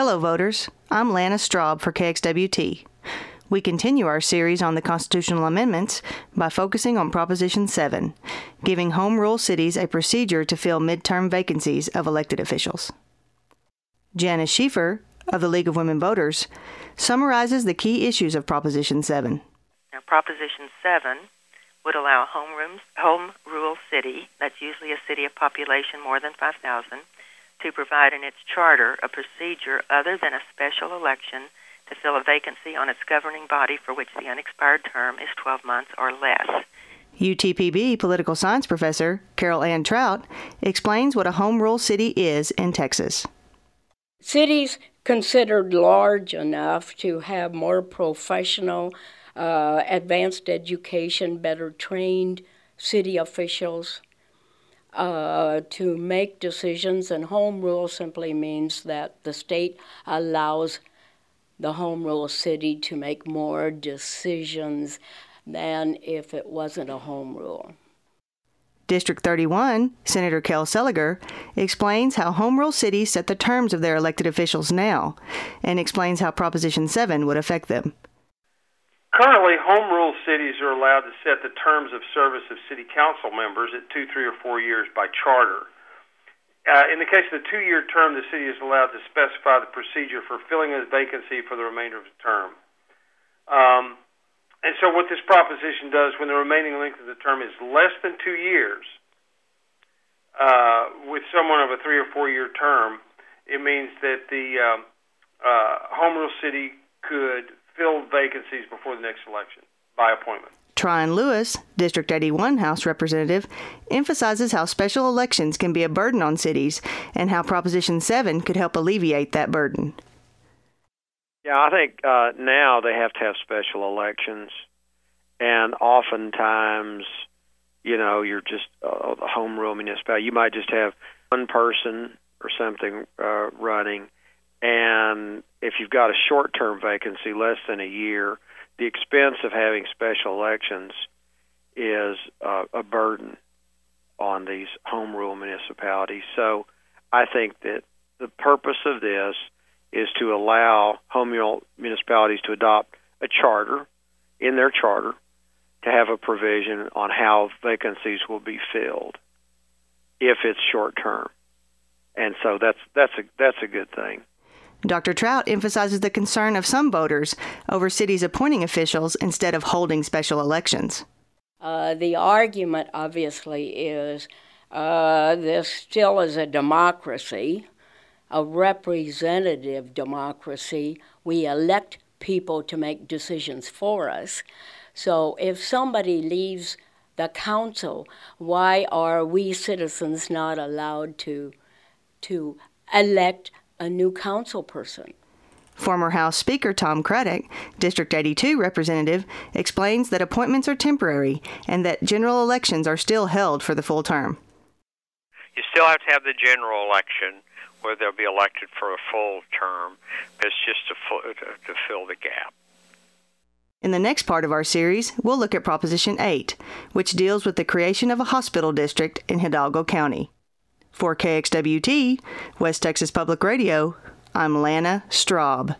Hello, voters. I'm Lana Straub for KXWT. We continue our series on the constitutional amendments by focusing on Proposition 7, giving home rule cities a procedure to fill midterm vacancies of elected officials. Janice Schiefer of the League of Women Voters summarizes the key issues of Proposition 7. Now, Proposition 7 would allow home, home rule city, that's usually a city of population more than 5,000, to provide in its charter a procedure other than a special election to fill a vacancy on its governing body for which the unexpired term is 12 months or less. UTPB political science professor Carol Ann Trout explains what a home rule city is in Texas. Cities considered large enough to have more professional, uh, advanced education, better trained city officials uh, to make decisions, and home rule simply means that the state allows the home rule city to make more decisions than if it wasn't a home rule. District 31, Senator Kel Seliger, explains how home rule cities set the terms of their elected officials now and explains how Proposition 7 would affect them. Currently, home rule cities are allowed to set the terms of service of city council members at two, three, or four years by charter. Uh, in the case of the two year term, the city is allowed to specify the procedure for filling a vacancy for the remainder of the term. Um, and so, what this proposition does when the remaining length of the term is less than two years, uh, with someone of a three or four year term, it means that the um, uh, home rule city could fill vacancies before the next election by appointment. Tryon Lewis, District 81 House Representative, emphasizes how special elections can be a burden on cities and how Proposition 7 could help alleviate that burden. Yeah, I think uh, now they have to have special elections, and oftentimes, you know, you're just uh, the home rule municipality. You might just have one person or something uh, running, and if you've got a short term vacancy, less than a year, the expense of having special elections is uh, a burden on these home rule municipalities. So I think that the purpose of this is to allow home rule municipalities to adopt a charter in their charter to have a provision on how vacancies will be filled if it's short term. And so that's that's a that's a good thing. Dr. Trout emphasizes the concern of some voters over cities appointing officials instead of holding special elections. Uh, the argument, obviously, is uh, this still is a democracy, a representative democracy. We elect people to make decisions for us. So if somebody leaves the council, why are we citizens not allowed to to elect a new council person. Former House Speaker Tom Craddick, District 82 representative, explains that appointments are temporary and that general elections are still held for the full term. You still have to have the general election where they'll be elected for a full term. It's just to, to fill the gap. In the next part of our series, we'll look at Proposition 8, which deals with the creation of a hospital district in Hidalgo County. For KXWT, West Texas Public Radio, I'm Lana Straub.